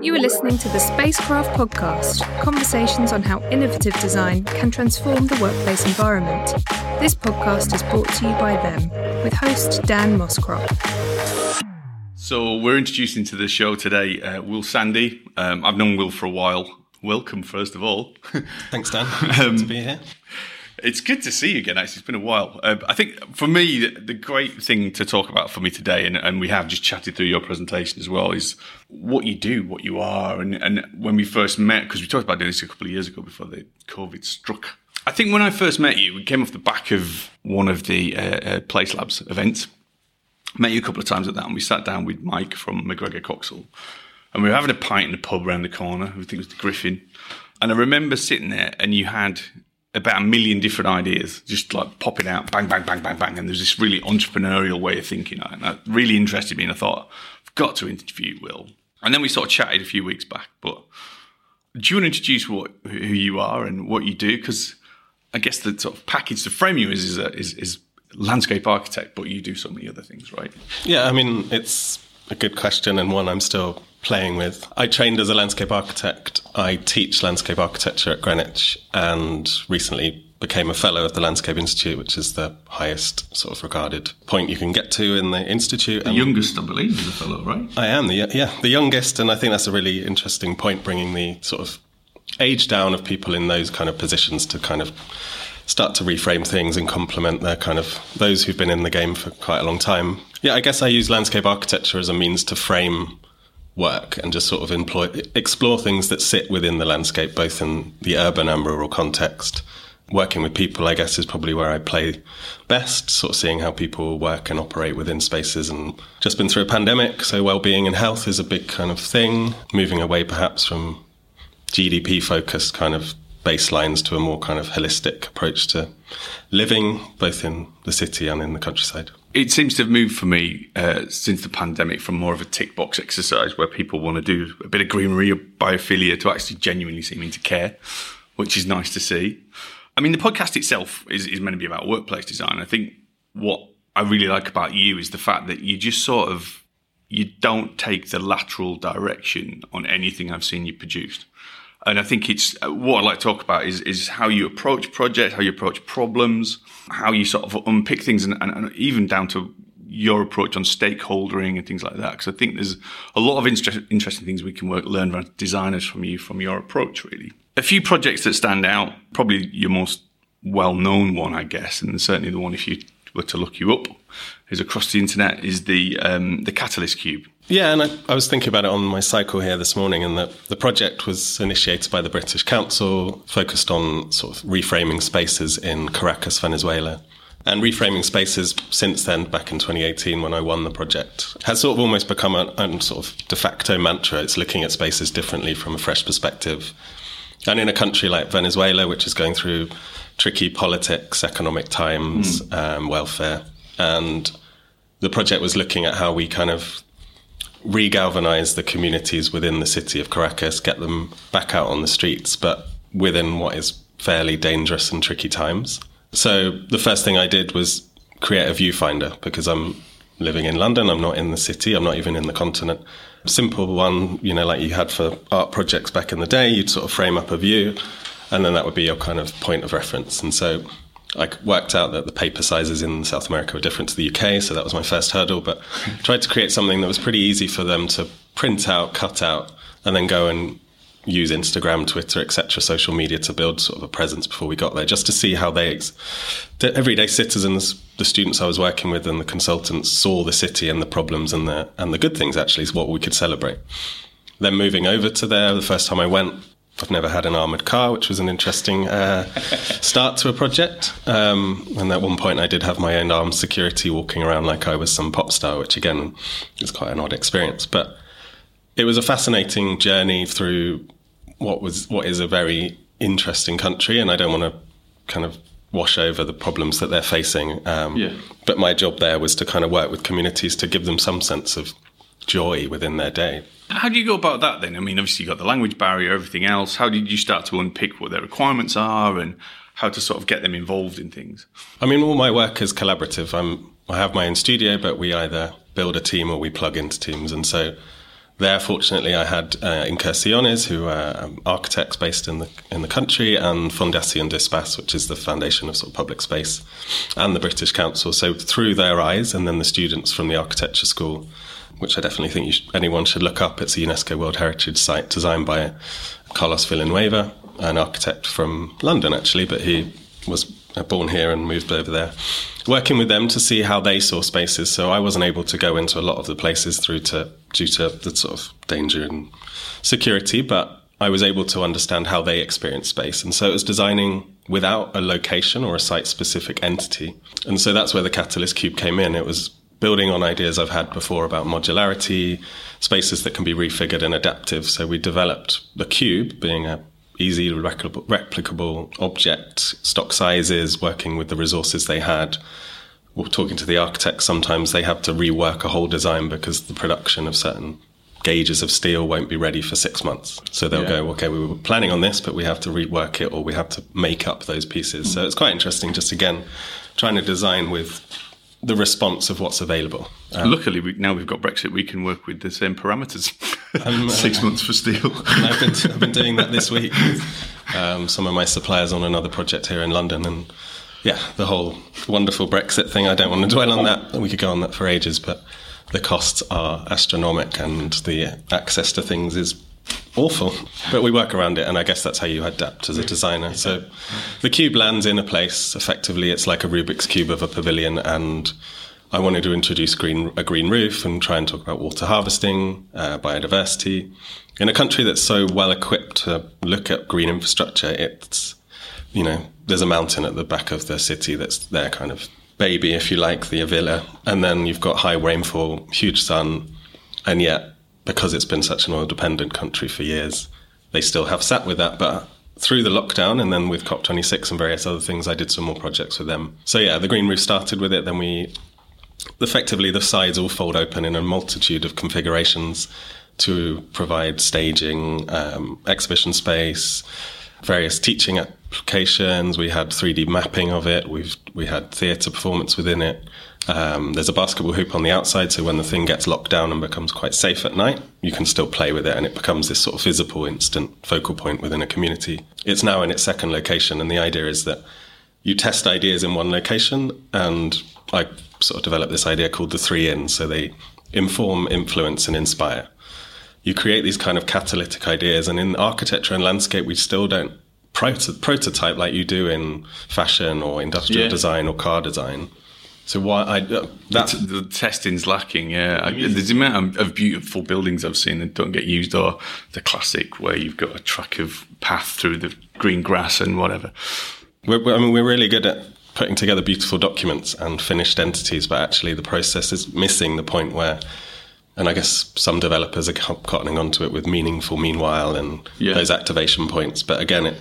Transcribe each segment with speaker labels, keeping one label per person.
Speaker 1: You are listening to the Spacecraft Podcast conversations on how innovative design can transform the workplace environment. This podcast is brought to you by them, with host Dan Moscrop.
Speaker 2: So, we're introducing to the show today uh, Will Sandy. Um, I've known Will for a while. Welcome, first of all.
Speaker 3: Thanks, Dan. Good to be here.
Speaker 2: It's good to see you again. Actually, it's been a while. Uh, I think for me, the, great thing to talk about for me today, and, and, we have just chatted through your presentation as well, is what you do, what you are, and, and when we first met, because we talked about doing this a couple of years ago before the COVID struck. I think when I first met you, we came off the back of one of the uh, uh, Place Labs events. Met you a couple of times at that, and we sat down with Mike from McGregor Coxall, and we were having a pint in the pub around the corner. I think it was the Griffin. And I remember sitting there, and you had about a million different ideas, just like popping out, bang, bang, bang, bang, bang. And there's this really entrepreneurial way of thinking. And that really interested me. And I thought, I've got to interview Will. And then we sort of chatted a few weeks back. But do you want to introduce what who you are and what you do? Because I guess the sort of package to frame you is is, a, is is landscape architect, but you do so many other things, right?
Speaker 3: Yeah, I mean, it's a good question and one I'm still playing with. I trained as a landscape architect. I teach landscape architecture at Greenwich and recently became a fellow of the Landscape Institute, which is the highest sort of regarded point you can get to in the institute.
Speaker 2: The and youngest, I believe, is a fellow, right?
Speaker 3: I am the yeah the youngest, and I think that's a really interesting point, bringing the sort of age down of people in those kind of positions to kind of start to reframe things and complement their kind of those who've been in the game for quite a long time. Yeah, I guess I use landscape architecture as a means to frame work and just sort of employ explore things that sit within the landscape both in the urban and rural context. Working with people i guess is probably where i play best sort of seeing how people work and operate within spaces. And just been through a pandemic so well-being and health is a big kind of thing. Moving away perhaps from gdp focused kind of baselines to a more kind of holistic approach to living both in the city and in the countryside
Speaker 2: it seems to have moved for me uh, since the pandemic from more of a tick box exercise where people want to do a bit of greenery or biophilia to actually genuinely seeming to care, which is nice to see. I mean, the podcast itself is, is meant to be about workplace design. I think what I really like about you is the fact that you just sort of you don't take the lateral direction on anything I've seen you produced. And I think it's what I like to talk about is is how you approach projects, how you approach problems, how you sort of unpick things, and, and, and even down to your approach on stakeholdering and things like that. Because I think there's a lot of inter- interesting things we can work, learn from designers from you from your approach. Really, a few projects that stand out. Probably your most well-known one, I guess, and certainly the one if you were to look you up, is across the internet is the um, the Catalyst Cube.
Speaker 3: Yeah, and I, I, was thinking about it on my cycle here this morning, and that the project was initiated by the British Council, focused on sort of reframing spaces in Caracas, Venezuela. And reframing spaces since then, back in 2018 when I won the project, has sort of almost become a, a sort of de facto mantra. It's looking at spaces differently from a fresh perspective. And in a country like Venezuela, which is going through tricky politics, economic times, mm. um, welfare, and the project was looking at how we kind of regalvanize the communities within the city of Caracas, get them back out on the streets, but within what is fairly dangerous and tricky times. So the first thing I did was create a viewfinder because I'm living in London, I'm not in the city, I'm not even in the continent. Simple one, you know, like you had for art projects back in the day, you'd sort of frame up a view and then that would be your kind of point of reference. And so I worked out that the paper sizes in South America were different to the UK, so that was my first hurdle. But tried to create something that was pretty easy for them to print out, cut out, and then go and use Instagram, Twitter, etc., social media to build sort of a presence before we got there, just to see how they, the everyday citizens, the students I was working with, and the consultants saw the city and the problems and the and the good things. Actually, is what we could celebrate. Then moving over to there, the first time I went, I've never had an armored car, which was an interesting uh, start to a project. Um, and at one point, I did have my own armed security walking around like I was some pop star, which again is quite an odd experience. But it was a fascinating journey through what was what is a very interesting country, and I don't want to kind of wash over the problems that they're facing. Um, yeah. But my job there was to kind of work with communities to give them some sense of joy within their day.
Speaker 2: How do you go about that then? I mean, obviously, you've got the language barrier, everything else. How did you start to unpick what their requirements are and how to sort of get them involved in things?
Speaker 3: I mean, all my work is collaborative. I'm, I have my own studio, but we either build a team or we plug into teams. And so there, fortunately, I had uh, Incursiones, who are um, architects based in the in the country, and Fundación de Espace, which is the foundation of sort of public space, and the British Council. So through their eyes, and then the students from the architecture school, which I definitely think should, anyone should look up. It's a UNESCO World Heritage Site designed by Carlos Villanueva, an architect from London, actually, but he was uh, born here and moved over there. Working with them to see how they saw spaces. So I wasn't able to go into a lot of the places through to due to the sort of danger and security, but I was able to understand how they experience space. And so it was designing without a location or a site specific entity. And so that's where the Catalyst Cube came in. It was building on ideas I've had before about modularity, spaces that can be refigured and adaptive. So we developed the cube being a easy replicable, replicable object, stock sizes, working with the resources they had. We're talking to the architects, sometimes they have to rework a whole design because the production of certain gauges of steel won't be ready for six months. So they'll yeah. go, okay, we were planning on this, but we have to rework it or we have to make up those pieces. So it's quite interesting, just again, trying to design with the response of what's available.
Speaker 2: Um, Luckily, we, now we've got Brexit, we can work with the same parameters. Um, Six uh, months for steel.
Speaker 3: I've been, I've been doing that this week. Um, some of my suppliers on another project here in London, and yeah, the whole wonderful Brexit thing. I don't want to dwell on that. We could go on that for ages, but the costs are astronomical, and the access to things is awful. But we work around it, and I guess that's how you adapt as a designer. So the cube lands in a place. Effectively, it's like a Rubik's cube of a pavilion, and I wanted to introduce green, a green roof and try and talk about water harvesting, uh, biodiversity. In a country that's so well equipped to look at green infrastructure, it's, you know, there's a mountain at the back of the city that's their kind of baby, if you like, the Avila. And then you've got high rainfall, huge sun, and yet, because it's been such an oil dependent country for years, they still have sat with that. But through the lockdown and then with COP26 and various other things, I did some more projects with them. So yeah, the Green Roof started with it. Then we effectively the sides all fold open in a multitude of configurations to provide staging, um, exhibition space, various teaching applications. We had 3D mapping of it. We've we had theatre performance within it. Um, there's a basketball hoop on the outside, so when the thing gets locked down and becomes quite safe at night, you can still play with it, and it becomes this sort of visible, instant focal point within a community. It's now in its second location, and the idea is that you test ideas in one location, and I sort of developed this idea called the three ins. So they inform, influence, and inspire. You create these kind of catalytic ideas, and in architecture and landscape, we still don't proto- prototype like you do in fashion or industrial yeah. design or car design. So why I uh,
Speaker 2: that the, testing's lacking. Yeah, I, the amount of, beautiful buildings I've seen that don't get used, or the classic where you've got a track of path through the green grass and whatever.
Speaker 3: We're, I mean, we're really good at putting together beautiful documents and finished entities, but actually the process is missing the point where, and I guess some developers are cottoning onto it with meaningful meanwhile and yeah. those activation points. But again, it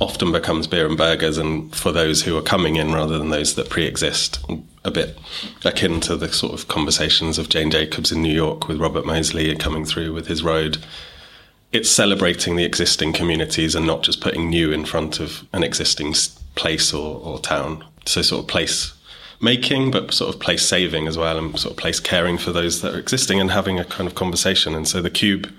Speaker 3: often becomes beer and burgers, and for those who are coming in rather than those that pre-exist, a bit akin to the sort of conversations of Jane Jacobs in New York with Robert Moseley coming through with his road. It's celebrating the existing communities and not just putting new in front of an existing place or, or town. So sort of place making, but sort of place saving as well, and sort of place caring for those that are existing and having a kind of conversation. And so the cube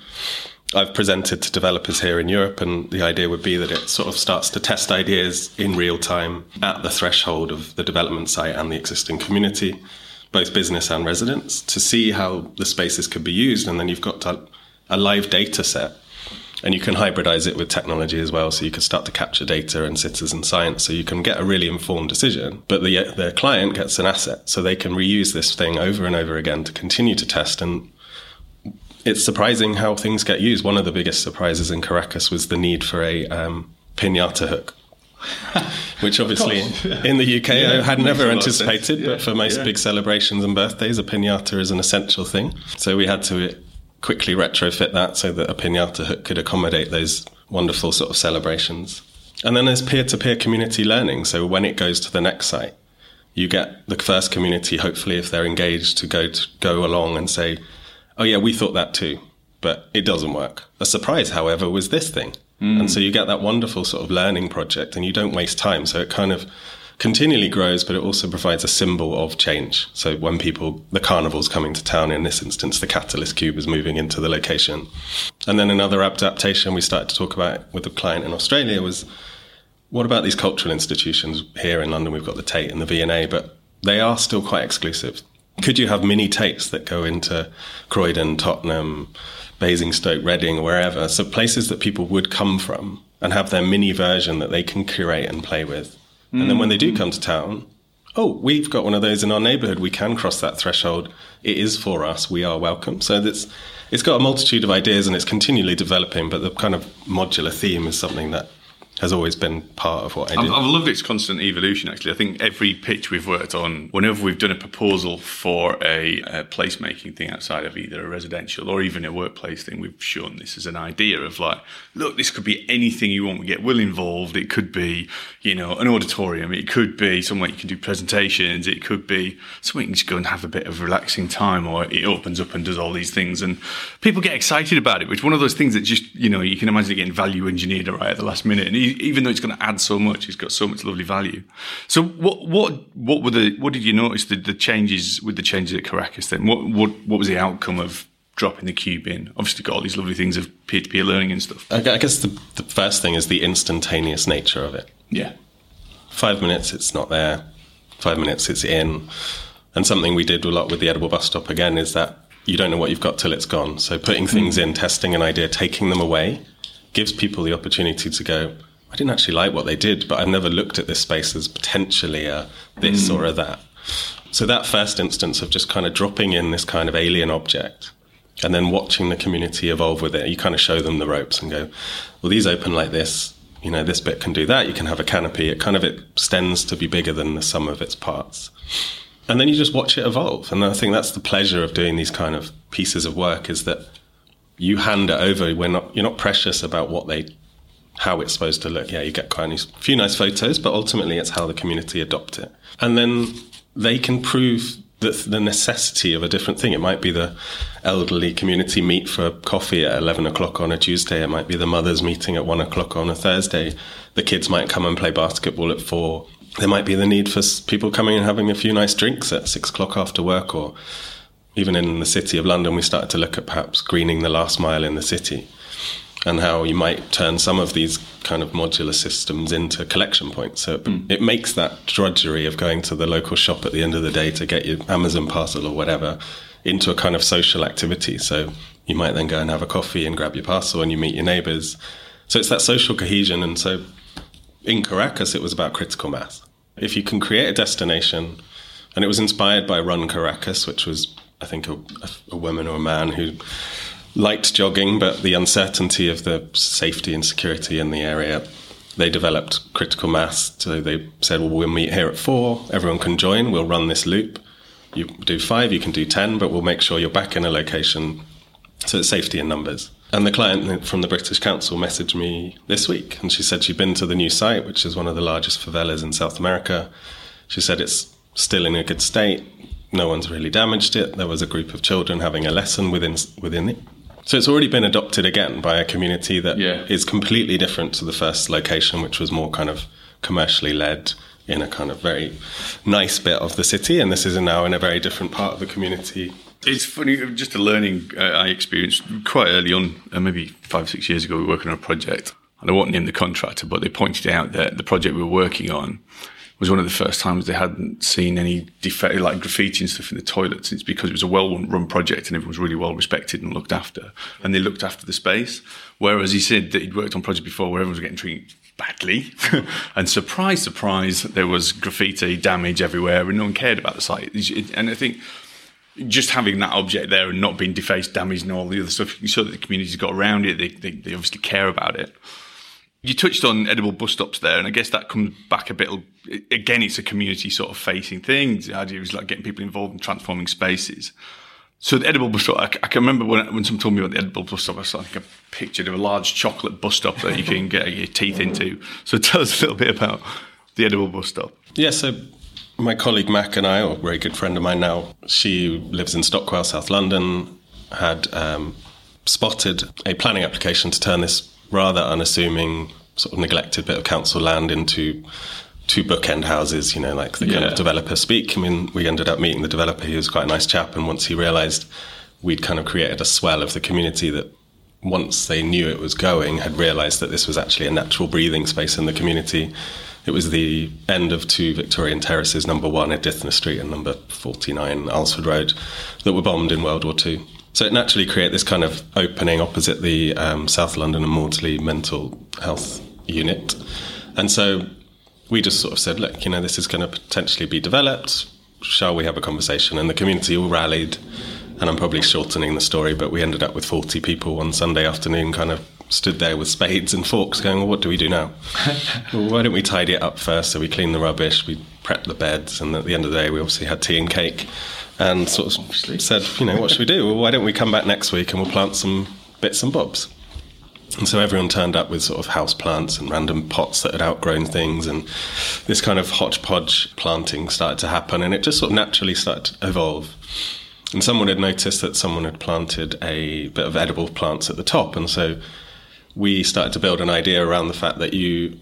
Speaker 3: I've presented to developers here in Europe, and the idea would be that it sort of starts to test ideas in real time at the threshold of the development site and the existing community, both business and residents, to see how the spaces could be used. And then you've got a, live data set and you can hybridize it with technology as well. So you can start to capture data and citizen science. So you can get a really informed decision, but the, the client gets an asset. So they can reuse this thing over and over again to continue to test. And it's surprising how things get used. One of the biggest surprises in Caracas was the need for a um, pinata hook. which obviously in the UK yeah, I had never anticipated, yeah, but for most yeah. big celebrations and birthdays, a pinata is an essential thing. So we had to quickly retrofit that so that a pinata hook could accommodate those wonderful sort of celebrations. And then there's peer to peer community learning. So when it goes to the next site, you get the first community, hopefully, if they're engaged, to go to go along and say, "Oh yeah, we thought that too, but it doesn't work." A surprise, however, was this thing, mm. and so you get that wonderful sort of learning project, and you don't waste time. So it kind of continually grows, but it also provides a symbol of change. So when people, the carnival's coming to town, in this instance, the Catalyst Cube is moving into the location. And then another adaptation we started to talk about with a client in Australia was what about these cultural institutions? Here in London, we've got the Tate and the V&A, but they are still quite exclusive. Could you have mini Tates that go into Croydon, Tottenham, Basingstoke, Reading, wherever? So places that people would come from and have their mini version that they can curate and play with. Mm. And then when they do come to town, oh, we've got one of those in our neighborhood. We can cross that threshold. It is for us. We are welcome. So that's, it's got a multitude of ideas and it's continually developing, but the kind of modular theme is something that has always been part of what I do.
Speaker 2: I've, I've, loved its constant evolution, actually. I think every pitch we've worked on, whenever we've done a proposal for a, a placemaking thing outside of either a residential or even a workplace thing, we've shown this as an idea of like, look, this could be anything you want. We get Will involved. It could be, you know, an auditorium. It could be somewhere you can do presentations. It could be somewhere you can just go and have a bit of relaxing time or it opens up and does all these things. And people get excited about it, which one of those things that just, you know, you can imagine it getting value engineered right at the last minute. And even though it's going to add so much, it's got so much lovely value. So what what what were the what did you notice the, the changes with the changes at Caracas then? What what what was the outcome of dropping the cube in? Obviously, got all these lovely things of peer to peer learning and stuff.
Speaker 3: I guess the, the first thing is the instantaneous nature of it.
Speaker 2: Yeah,
Speaker 3: five minutes, it's not there. Five minutes, it's in. And something we did a lot with the edible bus stop again is that you don't know what you've got till it's gone. So putting things in, testing an idea, taking them away, gives people the opportunity to go, I didn't actually like what they did, but I've never looked at this space as potentially a this mm. or a that. So that first instance of just kind of dropping in this kind of alien object and then watching the community evolve with it, you kind of show them the ropes and go, well, these open like this. You know, this bit can do that. You can have a canopy. It kind of extends to be bigger than the sum of its parts. And then you just watch it evolve. And I think that's the pleasure of doing these kind of pieces of work is that you hand it over. We're not, you're not precious about what they how it's supposed to look. Yeah, you get quite a few nice photos, but ultimately it's how the community adopt it. And then they can prove the, the necessity of a different thing. It might be the elderly community meet for coffee at 11 o'clock on a Tuesday. It might be the mothers meeting at 1 o'clock on a Thursday. The kids might come and play basketball at 4. There might be the need for people coming and having a few nice drinks at 6 o'clock after work or even in the city of London, we started to look at perhaps greening the last mile in the city and how you might turn some of these kind of modular systems into collection points. So mm. it makes that drudgery of going to the local shop at the end of the day to get your Amazon parcel or whatever into a kind of social activity. So you might then go and have a coffee and grab your parcel and you meet your neighbors. So it's that social cohesion. And so in Caracas, it was about critical mass. If you can create a destination, and it was inspired by Run Caracas, which was, I think, a, a woman or a man who liked jogging, but the uncertainty of the safety and security in the area, they developed critical mass. So they said, well, we'll meet here at four. Everyone can join. We'll run this loop. You do five, you can do 10, but we'll make sure you're back in a location. So it's safety in numbers. And the client from the British Council messaged me this week, and she said she'd been to the new site, which is one of the largest favelas in South America. She said it's still in a good state. No one's really damaged it. There was a group of children having a lesson within within it. So it's already been adopted again by a community that yeah. is completely different to the first location, which was more kind of commercially led in a kind of very nice bit of the city. And this is now in a very different part of the community.
Speaker 2: It's funny, just a learning uh, I experienced quite early on, uh, maybe five, six years ago, we were working on a project. And I won't name the contractor, but they pointed out that the project we were working on was one of the first times they hadn't seen any defect, like graffiti and stuff in the toilets. It's because it was a well-run project and everyone was really well respected and looked after, and they looked after the space. Whereas he said that he'd worked on projects before where everyone was getting treated badly, and surprise, surprise, there was graffiti damage everywhere, and no one cared about the site. And I think just having that object there and not being defaced, damaged, and all the other stuff, you saw that the community's got around it. They, they, they obviously care about it. You touched on edible bus stops there, and I guess that comes back a bit. Again, it's a community sort of facing thing. The idea is like getting people involved in transforming spaces. So the edible bus stop, I, I can remember when, when someone told me about the edible bus stop, I saw like a picture of a large chocolate bus stop that you can get your teeth into. So tell us a little bit about the edible bus stop.
Speaker 3: Yeah, so my colleague Mac and I, or a very good friend of mine now, she lives in Stockwell, South London, had um, spotted a planning application to turn this rather unassuming, sort of neglected bit of council land into two bookend houses, you know, like the kind of developer speak. I mean, we ended up meeting the developer. He was quite a nice chap, and once he realised we'd kind of created a swell of the community that once they knew it was going, had realised that this was actually a natural breathing space in the community. It was the end of two Victorian terraces, number one at Dithner Street and number 49 Alsford Road, that were bombed in World War II. So it naturally created this kind of opening opposite the um, South London and Maudsley mental health unit. And so we just sort of said, look, you know, this is going to potentially be developed. Shall we have a conversation? And the community all rallied. And I'm probably shortening the story, but we ended up with 40 people one Sunday afternoon, kind of stood there with spades and forks going, well, what do we do now? well, why don't we tidy it up first? So we cleaned the rubbish, we prepped the beds, and at the end of the day, we obviously had tea and cake and sort of
Speaker 2: Obviously.
Speaker 3: said, you know, what should we do? Well, why don't we come back next week and we'll plant some bits and bobs? And so everyone turned up with sort of house plants and random pots that had outgrown things, and this kind of hodgepodge planting started to happen, and it just sort of naturally started to evolve. And someone had noticed that someone had planted a bit of edible plants at the top, and so we started to build an idea around the fact that you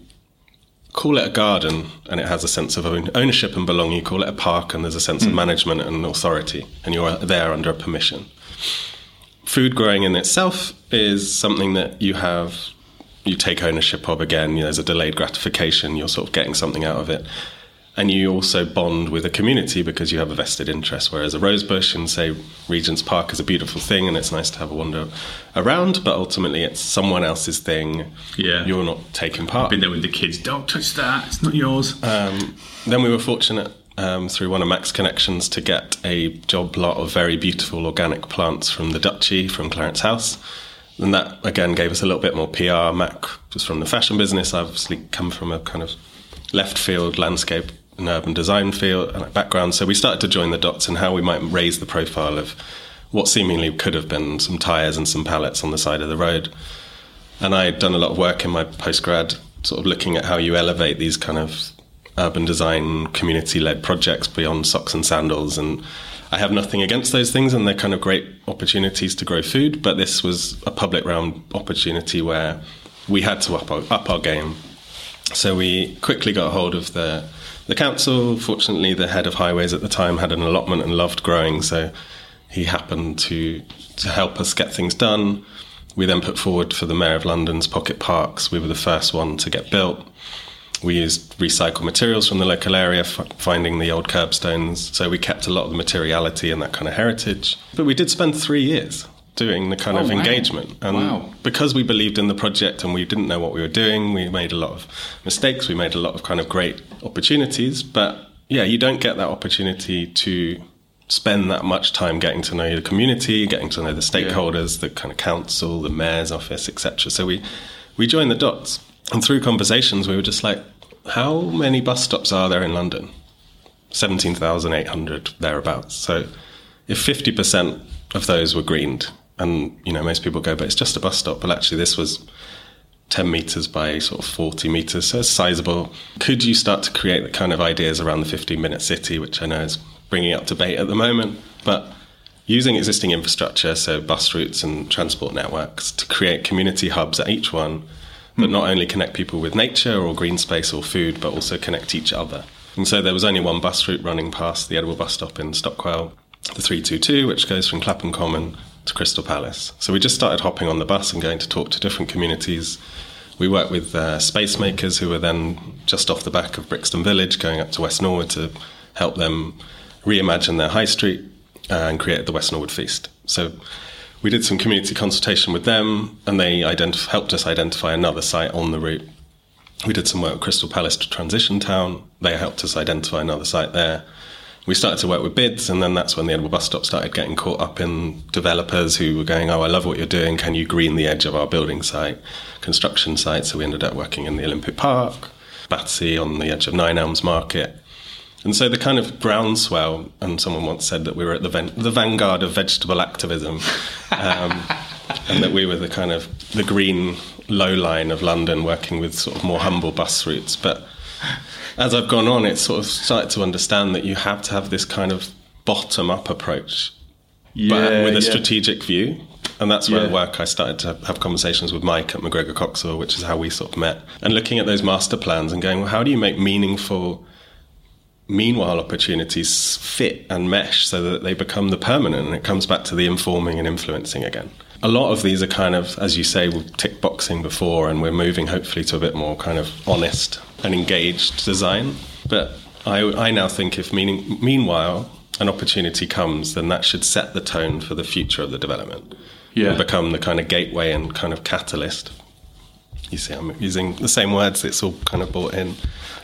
Speaker 3: call it a garden and it has a sense of own- ownership and belonging. You call it a park and there's a sense of hmm. management and authority, and you're there under a permission. Food growing in itself is something that you have you take ownership of again. You know, there's a delayed gratification. You're sort of getting something out of it and you also bond with a community because you have a vested interest whereas a rose bush in say regent's park is a beautiful thing and it's nice to have a wander around but ultimately it's someone else's thing
Speaker 2: Yeah.
Speaker 3: you're not taking part
Speaker 2: Been there with the kids. Don't touch that. It's not yours.
Speaker 3: um, then we were fortunate um, through one of Mac's connections to get a job lot of very beautiful organic plants from the Duchy, from Clarence House. And that again gave us a little bit more PR. Mac was from the fashion business. I obviously come from a kind of left field landscape and urban design field uh, background. So we started to join the dots in how we might raise the profile of what seemingly could have been some tyres and some pallets on the side of the road. And I had done a lot of work in my postgrad, sort of looking at how you elevate these kind of urban design community led projects beyond socks and sandals. And I have nothing against those things, and they're kind of great opportunities to grow food. But this was a public realm opportunity where we had to up our, up our game. So we quickly got hold of the the council. Fortunately, the head of highways at the time had an allotment and loved growing, so he happened to to help us get things done. We then put forward for the Mayor of London's pocket parks. We were the first one to get built. We used recycled materials from the local area, f- finding the old curbstones. So we kept a lot of the materiality and that kind of heritage. But we did spend three years doing the kind
Speaker 2: Oh,
Speaker 3: of
Speaker 2: wow.
Speaker 3: engagement. And
Speaker 2: Wow.
Speaker 3: because we believed in the project and we didn't know what we were doing, we made a lot of mistakes. We made a lot of kind of great opportunities. But yeah, you don't get that opportunity to spend that much time getting to know the community, getting to know the stakeholders, the kind of council, the mayor's office, etc. So we we joined the dots, and through conversations, we were just like, how many bus stops are there in London? Seventeen thousand eight hundred thereabouts. So if fifty percent of those were greened, and you know most people go, but it's just a bus stop. But actually, this was 10 meters by sort of 40 meters, so it's sizable. Could you start to create the kind of ideas around the 15 minute city, which I know is bringing up debate at the moment, but using existing infrastructure, so bus routes and transport networks, to create community hubs at each one that not only connect people with nature or green space or food, but also connect each other. And so there was only one bus route running past the Edible bus stop in Stockwell, the 322, which goes from Clapham Common to Crystal Palace. So we just started hopping on the bus and going to talk to different communities. We worked with uh, space makers who were then just off the back of Brixton Village, going up to West Norwood to help them reimagine their high street uh, and create the West Norwood Feast. So we did some community consultation with them, and they identif- helped us identify another site on the route. We did some work Crystal Palace to Transition Town. They helped us identify another site there. We started to work with bids, and then that's when the Edible Bus Stop started getting caught up in developers who were going, "Oh, I love what you're doing. Can you green the edge of our building site, construction site?" So we ended up working in the Olympic Park, Battersea on the edge of Nine Elms Market, and so the kind of groundswell, and someone once said that we were at the, ven- the vanguard of vegetable activism, um, and that we were the kind of the green low line of London, working with sort of more humble bus routes. But as I've gone on, it's sort of started to understand that you have to have this kind of bottom up approach, but with a strategic view. And that's where
Speaker 2: Yeah.
Speaker 3: work I started to have conversations with Mike at McGregor Coxall, which is how we sort of met. And looking at those master plans and going, well, how do you make meaningful meanwhile opportunities fit and mesh so that they become the permanent and it comes back to the informing and influencing again. A lot of these are kind of, as you say, we've tick boxing before and we're moving hopefully to a bit more kind of honest and engaged design. But I, I now think if meaning, meanwhile an opportunity comes, then that should set the tone for the future of the development.
Speaker 2: Yeah.
Speaker 3: And become the kind of gateway and kind of catalyst you see, I'm using the same words. It's all kind of brought in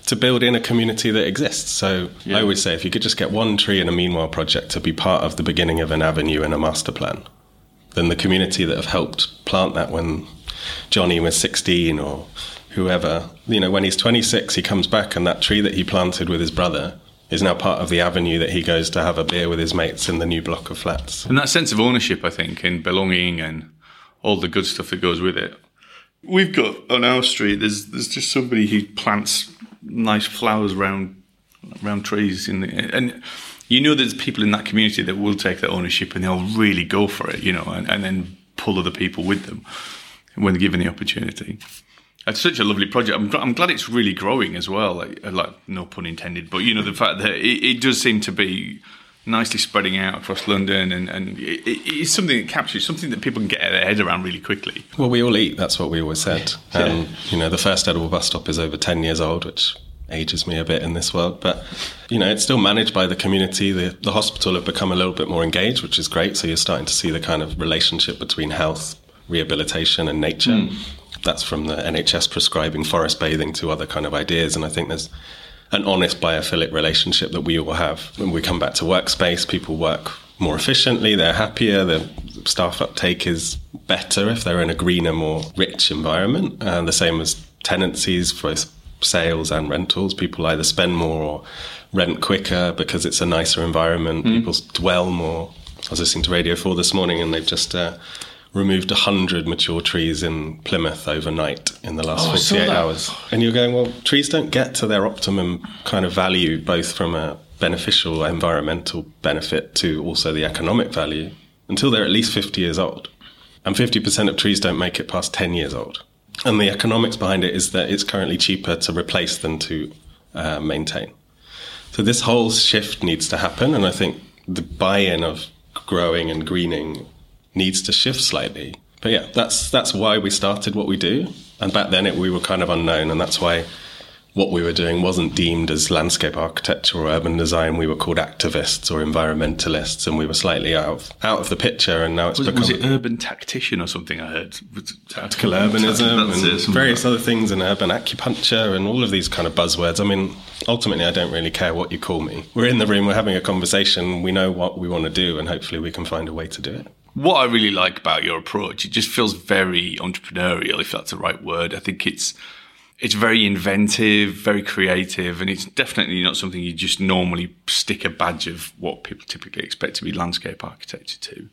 Speaker 3: to build in a community that exists. So
Speaker 2: Yeah.
Speaker 3: I always say, if you could just get one tree in a Meanwhile project to be part of the beginning of an avenue in a master plan, then the community that have helped plant that when Johnny was 16 or whoever, you know, when he's 26, he comes back and that tree that he planted with his brother is now part of the avenue that he goes to have a beer with his mates in the new block of flats.
Speaker 2: And that sense of ownership, I think, and belonging and all the good stuff that goes with it. We've got on our street. There's there's just somebody who plants nice flowers around around trees, in the, and you know there's people in that community that will take that ownership and they'll really go for it, you know, and, and then pull other people with them when they're given the opportunity. It's such a lovely project. I'm, I'm glad it's really growing as well. Like, uh, like no pun intended, but you know the fact that it, it does seem to be nicely spreading out across London, and, and it, it- it's something that captures something that people can get their head around really quickly.
Speaker 3: Well, we all eat. That's what we always said. And you know, the first edible bus stop is over ten years old, which ages me a bit in this world. But you know, it's still managed by the community. The the hospital have become a little bit more engaged, which is great. So you're starting to see the kind of relationship between health, rehabilitation, and nature. Hmm. That's from the NHS prescribing forest bathing to other kind of ideas. And I think there's an honest biophilic relationship that we all have. When we come back to workspace, people work more efficiently, they're happier, the staff uptake is better if they're in a greener, more rich environment. And the same as tenancies, both sales and rentals. People either spend more or rent quicker because it's a nicer environment. People dwell more. I was listening to Radio 4 this morning and they've just uh, removed 100 mature trees in Plymouth overnight in the last
Speaker 2: Oh,
Speaker 3: 48 hours. And you're going, well, trees don't get to their optimum kind of value, both from a beneficial environmental benefit to also the economic value, until they're at least 50 years old. And 50% of trees don't make it past 10 years old. And the economics behind it is that it's currently cheaper to replace than to uh, maintain. So this whole shift needs to happen, and I think the buy-in of growing and greening needs to shift slightly. But yeah, that's that's why we started what we do. And back then, it, we were kind of unknown, and that's why what we were doing wasn't deemed as landscape architecture or urban design. We were called activists or environmentalists, and we were slightly out of out of the picture. And now it's
Speaker 2: Was,
Speaker 3: become
Speaker 2: was it urban tactician or something? I heard
Speaker 3: tactical urbanism
Speaker 2: That's it,
Speaker 3: and various other things in urban acupuncture and all of these kind of buzzwords. I mean, ultimately, I don't really care what you call me. We're in the room, we're having a conversation, we know what we want to do, and hopefully we can find a way to do it.
Speaker 2: What I really like about your approach, it just feels very entrepreneurial, if that's the right word. I think it's it's very inventive, very creative, and it's definitely not something you just normally stick a badge of what people typically expect to be landscape architecture to.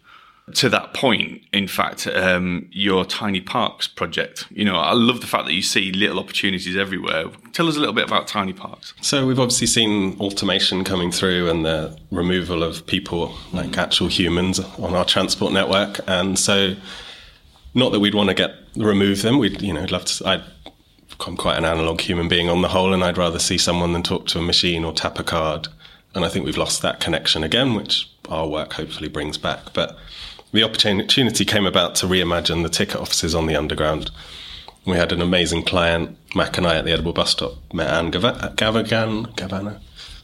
Speaker 2: To that point, in fact, um, your Tiny Parks project, you know, I love the fact that you see little opportunities everywhere. Tell us a little bit about Tiny Parks.
Speaker 3: So we've obviously seen automation coming through and the removal of people, like actual humans, on our transport network, and so not that we'd want to get remove them. We'd you know love to. I'd, I'm quite an analog human being on the whole, and I'd rather see someone than talk to a machine or tap a card. And I think we've lost that connection again, which our work hopefully brings back. But the opportunity came about to reimagine the ticket offices on the underground. We had an amazing client, Mac and I, at the Edible Bus Stop, met Anne Gava- Gavagan, Gavana.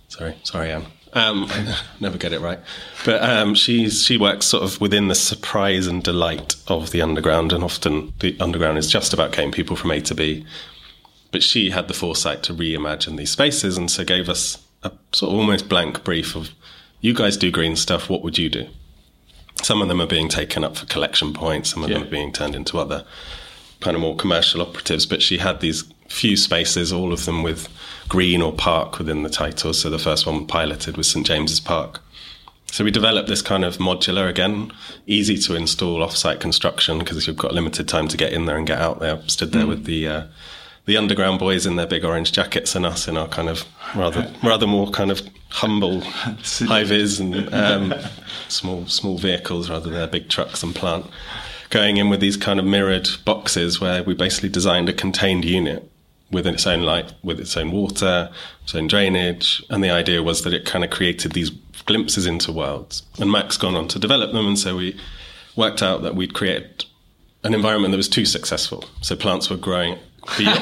Speaker 3: Sorry, sorry, Anne. Um, never get it right. But um, she's, she works sort of within the surprise and delight of the underground, and often the underground is just about getting people from A to B. But she had the foresight to reimagine these spaces and so gave us a sort of almost blank brief of, you guys do green stuff, what would you do? Some of them are being taken up for collection points, some of them are being turned into other kind of more commercial operatives, but she had these few spaces, all of them with green or park within the title. So the first one piloted was St James's Park. So we developed this kind of modular, again, easy to install off-site construction because you've got limited time to get in there and get out there. Stood there with the uh, the underground boys in their big orange jackets and us in our kind of rather rather more kind of humble high vis and um, small small vehicles rather than big trucks and plant going in with these kind of mirrored boxes where we basically designed a contained unit with its own light, with its own water, its own drainage. And the idea was that it kind of created these glimpses into worlds. And Mac's gone on to develop them. And so we worked out that we'd create an environment that was too successful. So plants were growing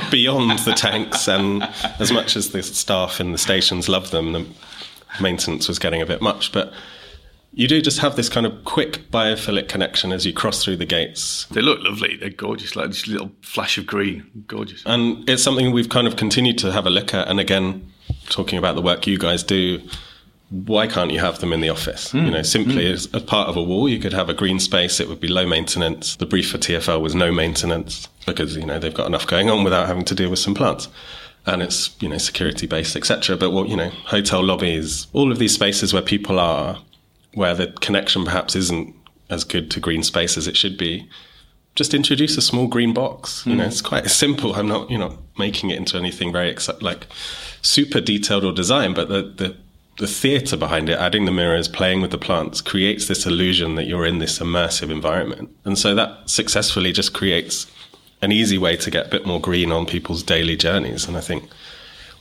Speaker 3: beyond the tanks. And as much as the staff in the stations loved them, the maintenance was getting a bit much. But you do just have this kind of quick biophilic connection as you cross through the gates.
Speaker 2: They look lovely. They're gorgeous, like this little flash of green. Gorgeous.
Speaker 3: And it's something we've kind of continued to have a look at. And again, talking about the work you guys do, why can't you have them in the office? Mm. You know, simply mm. as, as, part of a wall, you could have a green space. It would be low maintenance. The brief for TFL was no maintenance because you know they've got enough going on without having to deal with some plants and it's you know security based etc but what you know hotel lobbies all of these spaces where people are where the connection perhaps isn't as good to green space as it should be, just introduce a small green box. You mm. know, it's quite simple. I'm not, you know, making it into anything very like super detailed or design, but the the the theatre behind it, adding the mirrors, playing with the plants, creates this illusion that you're in this immersive environment. And so that successfully just creates an easy way to get a bit more green on people's daily journeys. And I think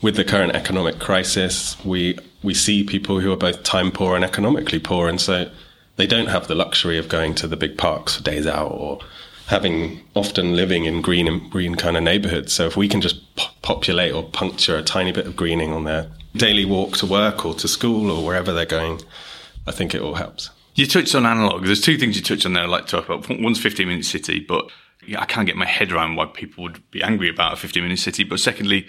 Speaker 3: with the current economic crisis, we we see people who are both time poor and economically poor, and so they don't have the luxury of going to the big parks for days out or having often living in green and green kind of neighborhoods. So if we can just populate or puncture a tiny bit of greening on their daily walk to work or to school or wherever they're going, I think it all helps.
Speaker 2: You touched on analog. There's two things you touched on there I'd like to talk about. One's 15 minute city, but I can't get my head around why people would be angry about a 15 minute city. But secondly,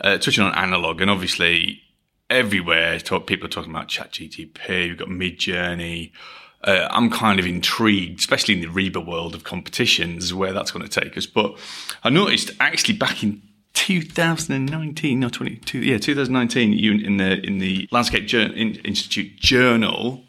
Speaker 2: uh, touching on analog, and obviously everywhere talk, people are talking about ChatGTP. We've got Midjourney. Uh, I'm kind of intrigued, especially in the RIBA world of competitions, where that's going to take us. But I noticed actually back in 2019, no, 22, yeah, 2019, you in the in the Landscape Institute Journal,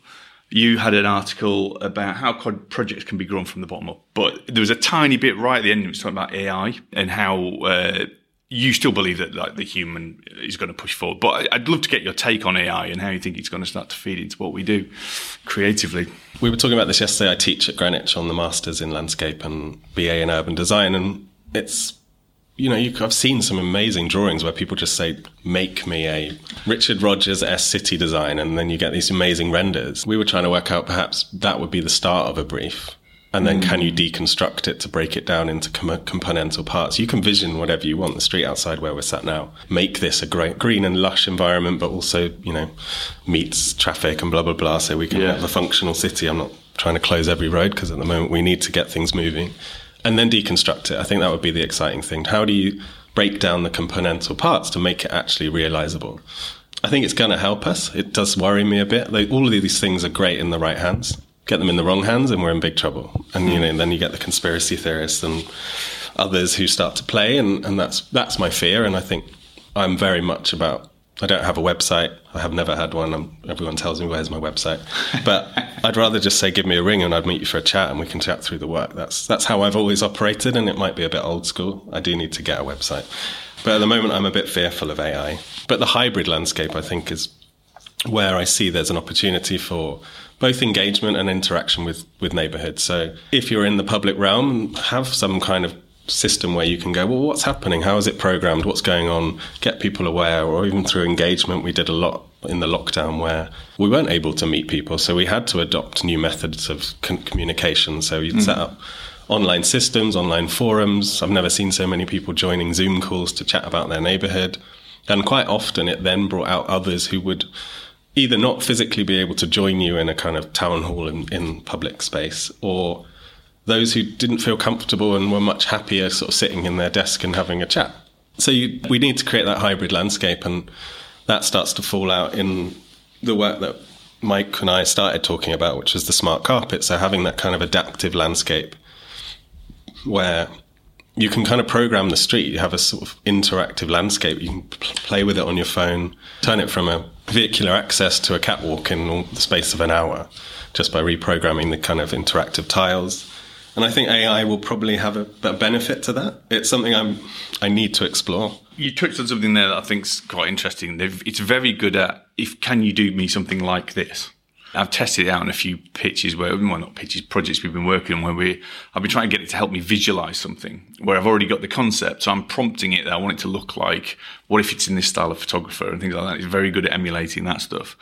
Speaker 2: you had an article about how projects can be grown from the bottom up. But there was a tiny bit right at the end. It was talking about AI and how. Uh, you still believe that like the human is going to push forward. But I'd love to get your take on AI and how you think it's going to start to feed into what we do creatively.
Speaker 3: We were talking about this yesterday. I teach at Greenwich on the masters in landscape and BA in urban design, and it's you know, you, I've seen some amazing drawings where people just say, "Make me a Richard Rogers S city design," and then you get these amazing renders. We were trying to work out perhaps that would be the start of a brief and then mm. can you deconstruct it to break it down into com- componental parts? You can vision whatever you want the street outside where we're sat now. Make this a great green and lush environment but also you know meets traffic and blah blah blah so we can yeah. have a functional city. I'm not trying to close every road because at the moment we need to get things moving and then deconstruct it i think that would be the exciting thing how do you break down the componental parts to make it actually realizable I think it's going to help us. It does worry me a bit. Like, all of these things are great in the right hands get them in the wrong hands and we're in big trouble. And you know, then you get the conspiracy theorists and others who start to play and, and that's that's my fear and I think I'm very much about I don't have a website. I have never had one. I'm, everyone tells me where's my website, but I'd rather just say give me a ring and I'd meet you for a chat and we can chat through the work. That's that's how I've always operated, and it might be a bit old school. I do need to get a website, but at the moment I'm a bit fearful of AI. But the hybrid landscape, I think, is where I see there's an opportunity for both engagement and interaction with with neighborhoods. So if you're in the public realm, have some kind of system where you can go, well, what's happening? How is it programmed? What's going on? Get people aware, or even through engagement. We did a lot in the lockdown where we weren't able to meet people, so we had to adopt new methods of con- communication. So you'd mm. set up online systems, online forums. I've never seen so many people joining Zoom calls to chat about their neighborhood. And quite often it then brought out others who would either not physically be able to join you in a kind of town hall in, in public space or those who didn't feel comfortable and were much happier sort of sitting in their desk and having a chat. So you, we need to create that hybrid landscape, and that starts to fall out in the work that Mike and I started talking about, which is the smart carpet. So having that kind of adaptive landscape where you can kind of program the street. You have a sort of interactive landscape. You can play with it on your phone, turn it from a vehicular access to a catwalk in the space of an hour just by reprogramming the kind of interactive tiles. And I think AI will probably have a, a benefit to that. It's something I'm I need to explore.
Speaker 2: You touched on something there that I think's quite interesting. They've, it's very good at if can you do me something like this. I've tested it out in a few pitches where, well, not pitches, projects we've been working on where we, I've been trying to get it to help me visualize something where I've already got the concept. So I'm prompting it that I want it to look like, what if it's in this style of photographer and things like that. It's very good at emulating that stuff.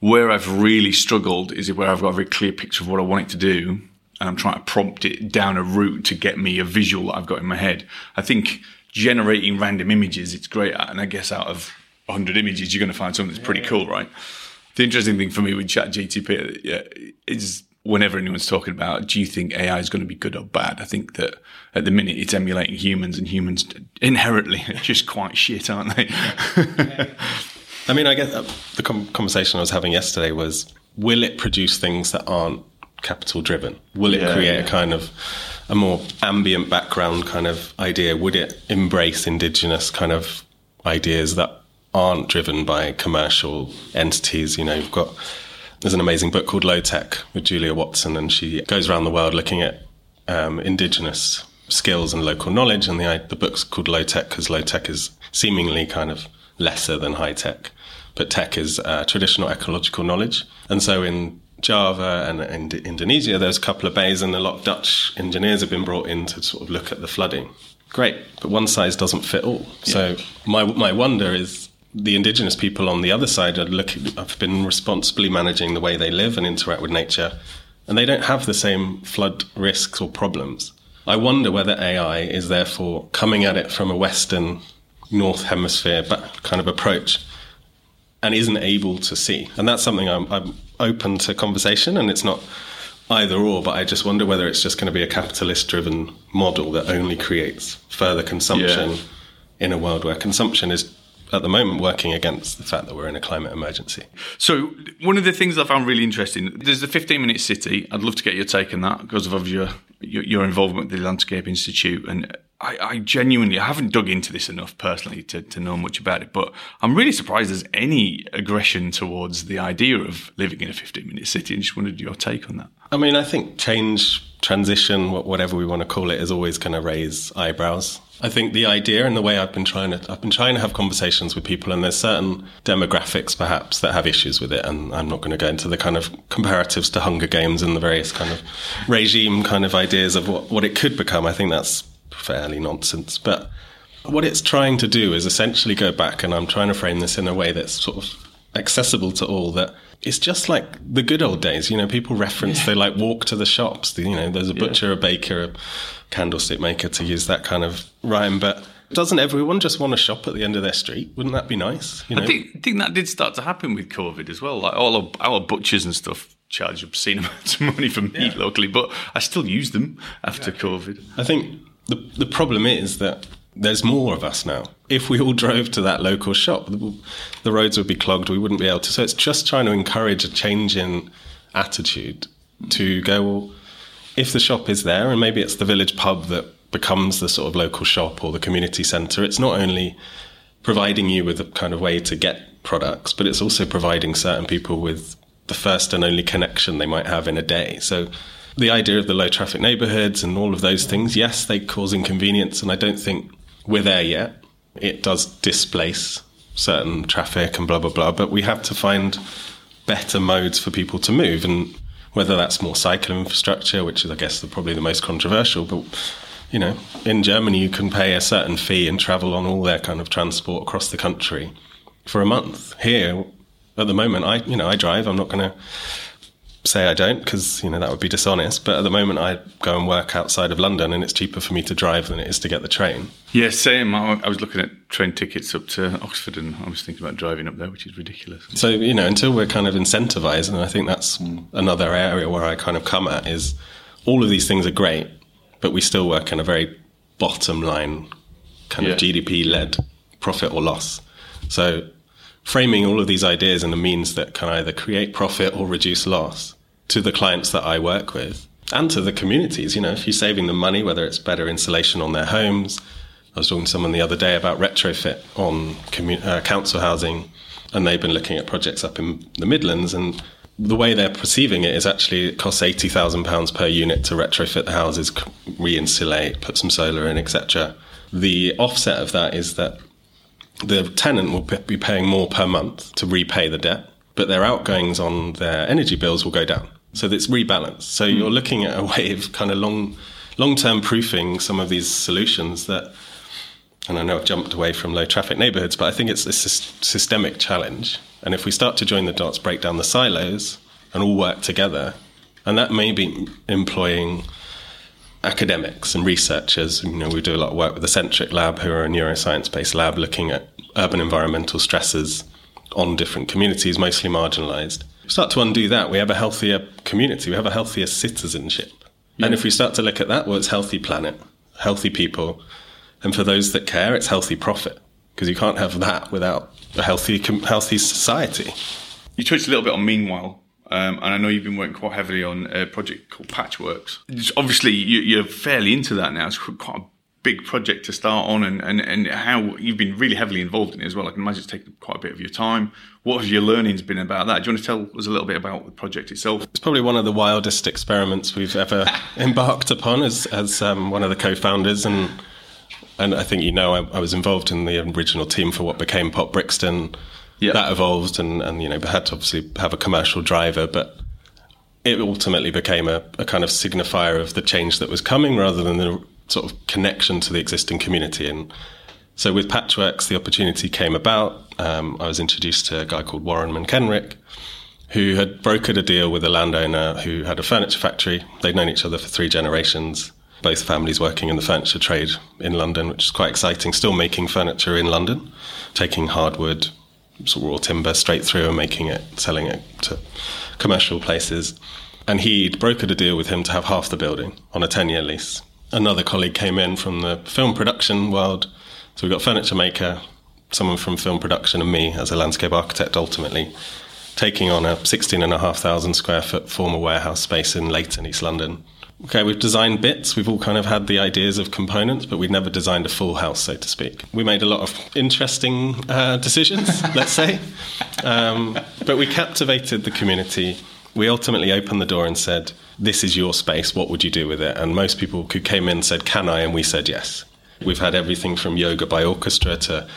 Speaker 2: Where I've really struggled is where I've got a very clear picture of what I want it to do. And I'm trying to prompt it down a route to get me a visual that I've got in my head. I think generating random images, it's great at. And I guess out of 100 images, you're going to find something that's pretty cool, right? The interesting thing for me with ChatGTP yeah, is whenever anyone's talking about, do you think AI is going to be good or bad? I think that at the minute it's emulating humans, and humans inherently are just quite shit, aren't they?
Speaker 3: I mean, I guess uh, the conversation I was having yesterday was: Will it produce things that aren't capital driven? Will it yeah, create yeah. a kind of a more ambient background kind of idea? Would it embrace indigenous kind of ideas that aren't driven by commercial entities. You know, you've got there's an amazing book called Lo-TEK with Julia Watson, and she goes around the world looking at um, indigenous skills and local knowledge. And the the book's called Lo-TEK because low tech is seemingly kind of lesser than high tech, but tech is uh, traditional ecological knowledge. And so in Java and in Indonesia, there's a couple of bays, and a lot of Dutch engineers have been brought in to sort of look at the flooding. Great, but one size doesn't fit all. Yeah. So my my wonder is the indigenous people on the other side are looking, have been responsibly managing the way they live and interact with nature, and they don't have the same flood risks or problems. I wonder whether AI is therefore coming at it from a Western North Hemisphere but kind of approach and isn't able to see. And that's something I'm, I'm open to conversation, and it's not either or, but I just wonder whether it's just going to be a capitalist driven model that only creates further consumption yeah. in a world where consumption is at the moment working against the fact that we're in a climate emergency.
Speaker 2: So, one of the things I found really interesting, there's the 15 minute city. I'd love to get your take on that because of your, your involvement with the Landscape Institute. And I, I, genuinely I haven't dug into this enough personally to, to know much about it, but I'm really surprised there's any aggression towards the idea of living in a 15 minute city. And just wondered your take on that.
Speaker 3: I mean, I think change, transition, whatever we want to call it, is always going to raise eyebrows. I think the idea and the way I've been trying to I've been trying to have conversations with people and there's certain demographics perhaps that have issues with it and I'm not going to go into the kind of comparatives to Hunger Games and the various kind of regime kind of ideas of what, what it could become. I think that's fairly nonsense. But what it's trying to do is essentially go back and I'm trying to frame this in a way that's sort of accessible to all that it's just like the good old days. You know, people reference, yeah. they like walk to the shops. You know, there's a butcher, yeah. a baker, a candlestick maker to use that kind of rhyme. But doesn't everyone just want to shop at the end of their street? Wouldn't that be nice?
Speaker 2: You know? I think, think that did start to happen with COVID as well. Like all of our butchers and stuff charge obscene amounts of money for meat yeah. locally, but I still use them after COVID.
Speaker 3: I think the the problem is that there's more of us now. If we all drove to that local shop, the roads would be clogged. We wouldn't be able to. So it's just trying to encourage a change in attitude to go, well, if the shop is there, and maybe it's the village pub that becomes the sort of local shop or the community centre, it's not only providing you with a kind of way to get products, but it's also providing certain people with the first and only connection they might have in a day. So the idea of the low traffic neighborhoods and all of those things, yes, they cause inconvenience, and I don't think we're there yet. It does displace certain traffic and blah, blah, blah. But we have to find better modes for people to move. And whether that's more cycle infrastructure, which is, I guess, the, probably the most controversial. But, you know, in Germany, you can pay a certain fee and travel on all their kind of transport across the country for a month. Here, at the moment, I, you know, I drive. I'm not going to say I don't because you know that would be dishonest. But at the moment, I go and work outside of London, and it's cheaper for me to drive than it is to get the train.
Speaker 2: Yeah, same. I, I was looking at train tickets up to Oxford, and I was thinking about driving up there, which is ridiculous.
Speaker 3: So you know, until we're kind of incentivized, and I think that's another area where I kind of come at is all of these things are great, but we still work in a very bottom line kind yeah. of GDP led profit or loss. So framing all of these ideas in a means that can either create profit or reduce loss to the clients that I work with and to the communities. You know, if you're saving them money, whether it's better insulation on their homes. I was talking to someone the other day about retrofit on commun- uh, council housing, and they've been looking at projects up in the Midlands. And the way they're perceiving it is actually it costs eighty thousand pounds per unit to retrofit the houses, re-insulate, put some solar in, etc. The offset of that is that the tenant will be paying more per month to repay the debt, but their outgoings on their energy bills will go down. So it's rebalanced. So mm. you're looking at a way of kind of long, long-term proofing some of these solutions that. And I know I've jumped away from low traffic neighborhoods, but I think it's a systemic challenge. And if we start to join the dots, break down the silos, and all work together, and that may be employing academics and researchers. You know, we do a lot of work with the Centric Lab, who are a neuroscience-based lab looking at urban environmental stresses on different communities, mostly marginalised start to undo that, we have a healthier community, we have a healthier citizenship. Yeah. And if we start to look at that, well, it's healthy planet, healthy people. And for those that care, it's healthy profit because you can't have that without a healthy, healthy society.
Speaker 2: You touched a little bit on Meanwhile, um, and I know you've been working quite heavily on a project called Patchworks. Obviously, you, are fairly into that now. It's quite a big project to start on and, and, and how you've been really heavily involved in it as well. I can imagine it's taken quite a bit of your time. What have your learnings been about that? Do you want to tell us a little bit about the project itself?
Speaker 3: It's probably one of the wildest experiments we've ever embarked upon as, as um, one of the co-founders. And, and I think, you know, I, I, was involved in the original team for what became Pop Brixton. Yep. That evolved and, and, you know, had to obviously have a commercial driver, but it ultimately became a, a kind of signifier of the change that was coming rather than the sort of connection to the existing community. And so with Patchworks, the opportunity came about. Um, I was introduced to a guy called Warren McKenrick, who had brokered a deal with a landowner who had a furniture factory. They'd known each other for three generations, both families working in the furniture trade in London, which is quite exciting, still making furniture in London, taking hardwood, sort of raw timber straight through and making it, selling it to commercial places. And he'd brokered a deal with him to have half the building on a 10 year lease another colleague came in from the film production world. So we got furniture maker, someone from film production, and me as a landscape architect. Ultimately, taking on a sixteen and a half thousand square foot former warehouse space in Leyton, East London. Okay, we've designed bits. We've all kind of had the ideas of components, but we've never designed a full house, so to speak. We made a lot of interesting uh, decisions, let's say, um, but we captivated the community. We ultimately opened the door and said, this is your space. What would you do with it? And most people who came in said, Can I? And we said yes. We've had everything from yoga by orchestra to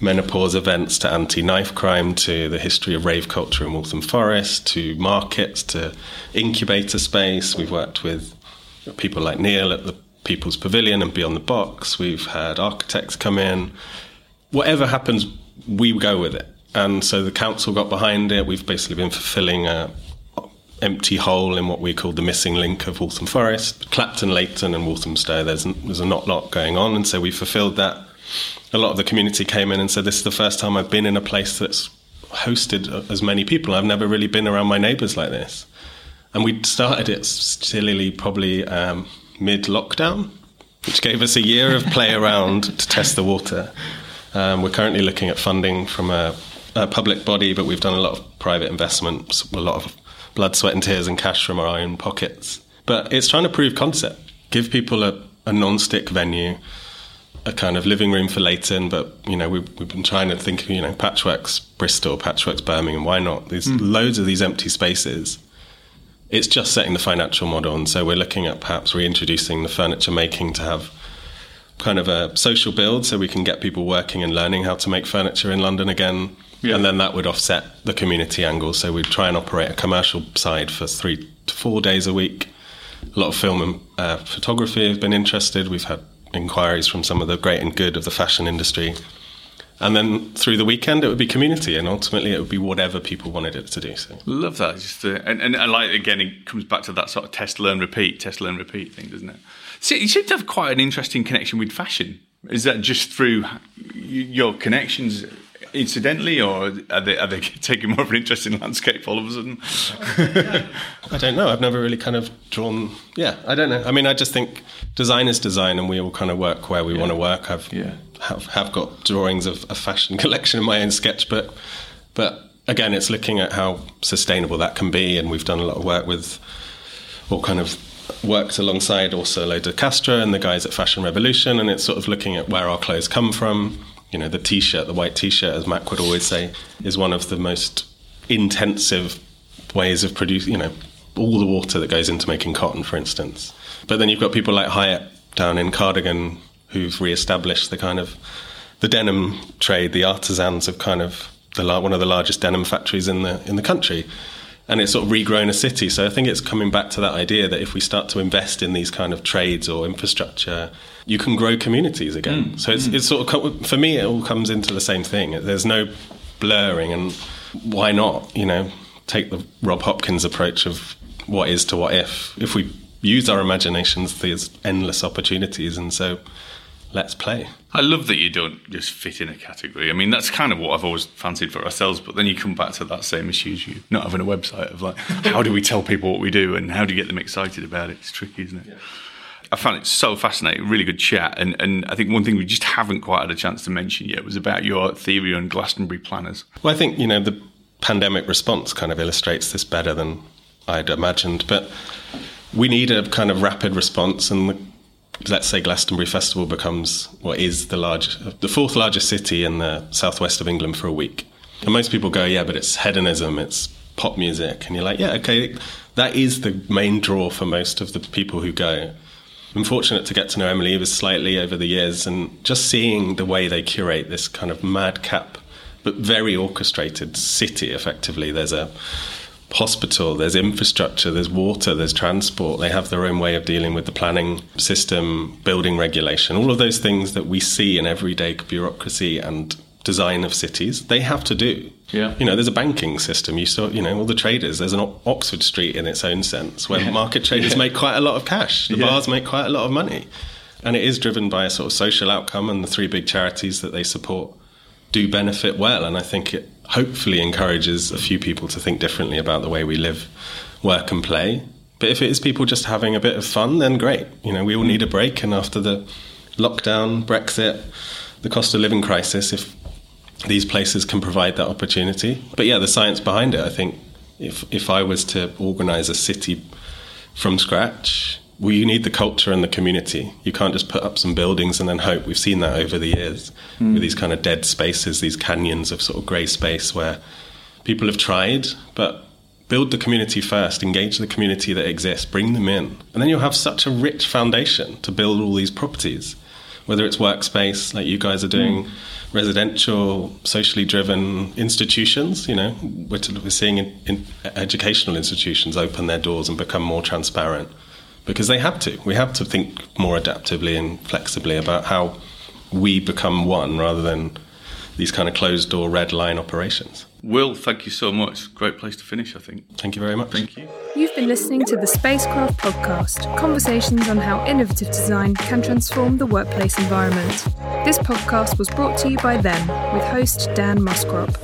Speaker 3: menopause events to anti knife crime to the history of rave culture in Waltham Forest to markets to incubator space. We've worked with people like Neil at the People's Pavilion and Beyond the Box. We've had architects come in. Whatever happens, we go with it. And so the council got behind it. We've basically been fulfilling a, empty hole in what we call the missing link of Waltham Forest. Clapton, Leyton, and Walthamstow, there's, there's a not lot going on, and so we fulfilled that. A lot of the community came in and said, This is the first time I've been in a place that's hosted as many people. I've never really been around my neighbours like this. And we started it stillily, probably um, mid lockdown, which gave us a year of play around to test the water. Um, we're currently looking at funding from a, a, public body, but we've done a lot of private investments, a lot of blood, sweat, and tears and cash from our own pockets. But it's trying to prove concept, give people a, a non-stick venue, a kind of living room for Leyton. But you know, we've, we've been trying to think, you know, Patchworks Bristol, Patchworks Birmingham. Why not? There's mm. loads of these empty spaces. It's just setting the financial model, and so we're looking at perhaps reintroducing the furniture making to have kind of a social build, so we can get people working and learning how to make furniture in London again yeah. And then that would offset the community angle. So we'd try and operate a commercial side for three to four days a week. A lot of film and uh, photography have been interested. We've had inquiries from some of the great and good of the fashion industry. And then through the weekend, it would be community, and ultimately, it would be whatever people wanted it to do. So,
Speaker 2: love that. Just uh, and, and, and like again, it comes back to that sort of test, learn, repeat, test, learn, repeat thing, doesn't it? So you seem to have quite an interesting connection with fashion. Is that just through your connections incidentally, or are they, are they taking more of an interest in landscape all of a sudden?
Speaker 3: I don't know. I've never really kind of drawn. Yeah, I don't know. I mean, I just think design is design, and we all kind of work where we yeah. want to work. I've yeah. have, have got drawings of a fashion collection in my own sketchbook, but again, it's looking at how sustainable that can be, and we've done a lot of work with all kind of worked alongside also Orsola de Castro and the guys at Fashion Revolution, and it's sort of looking at where our clothes come from, you know, the t-shirt, the white t-shirt, as Mac would always say, is one of the most intensive ways of producing, you know, all the water that goes into making cotton, for instance. But then you've got people like Hiut down in Cardigan who've re-established the kind of the denim trade, the artisans of kind of the one of the largest denim factories in the in the country. And it's sort of regrown a city. So I think it's coming back to that idea that if we start to invest in these kind of trades or infrastructure, you can grow communities again. Mm. So it's, mm. it's sort of, for me, it all comes into the same thing. There's no blurring. And why not, you know, take the Rob Hopkins approach of what is to what if. If we use our imaginations, there's endless opportunities. And so let's play.
Speaker 2: I love that you don't just fit in a category. I mean, that's kind of what I've always fancied for ourselves. But then you come back to that same issue as you not having a website of like, how do we tell people what we do and how do you get them excited about it? It's tricky, isn't it? Yeah. I found it so fascinating, really good chat. And, and I think one thing we just haven't quite had a chance to mention yet was about your theory on Glastonbury planners.
Speaker 3: Well, I think, you know, the pandemic response kind of illustrates this better than I'd imagined. But we need a kind of rapid response, and the let's say Glastonbury Festival becomes what is the large, the fourth largest city in the southwest of England for a week. And most people go, yeah, but it's hedonism, it's pop music. And you're like, yeah, okay, that is the main draw for most of the people who go. I'm fortunate to get to know Emily Eavis slightly over the years and just seeing the way they curate this kind of madcap but very orchestrated city effectively. There's a hospital, there's infrastructure, there's water, there's transport. They have their own way of dealing with the planning system, building regulation, all of those things that we see in everyday bureaucracy and design of cities. They have to do.
Speaker 2: Yeah.
Speaker 3: You know, there's a banking system. You saw, you know, all the traders. There's an Oxford Street in its own sense where yeah. market traders yeah. make quite a lot of cash. The yeah. bars make quite a lot of money. And it is driven by a sort of social outcome, and the three big charities that they support do benefit well. And I think it hopefully encourages a few people to think differently about the way we live, work, and play. But if it is people just having a bit of fun, then great. You know, we all need a break. And after the lockdown, Brexit, the cost of living crisis, if these places can provide that opportunity. But yeah, the science behind it, I think if, if I was to organize a city from scratch, well, you need the culture and the community. You can't just put up some buildings and then hope. We've seen that over the years mm. with these kind of dead spaces, these canyons of sort of grey space where people have tried, but build the community first, engage the community that exists, bring them in. And then you'll have such a rich foundation to build all these properties, whether it's workspace, like you guys are doing. Mm. Residential, socially driven institutions, you know, we're, we're seeing in, in educational institutions open their doors and become more transparent because they have to. We have to think more adaptively and flexibly about how we become one rather than these kind of closed door red line operations.
Speaker 2: Will, thank you so much. Great place to finish, I think.
Speaker 3: Thank you very much.
Speaker 2: Thank you.
Speaker 1: You've been listening to the Spacecraft Podcast conversations on how innovative design can transform the workplace environment. This podcast was brought to you by them, with host Dan Muskrop.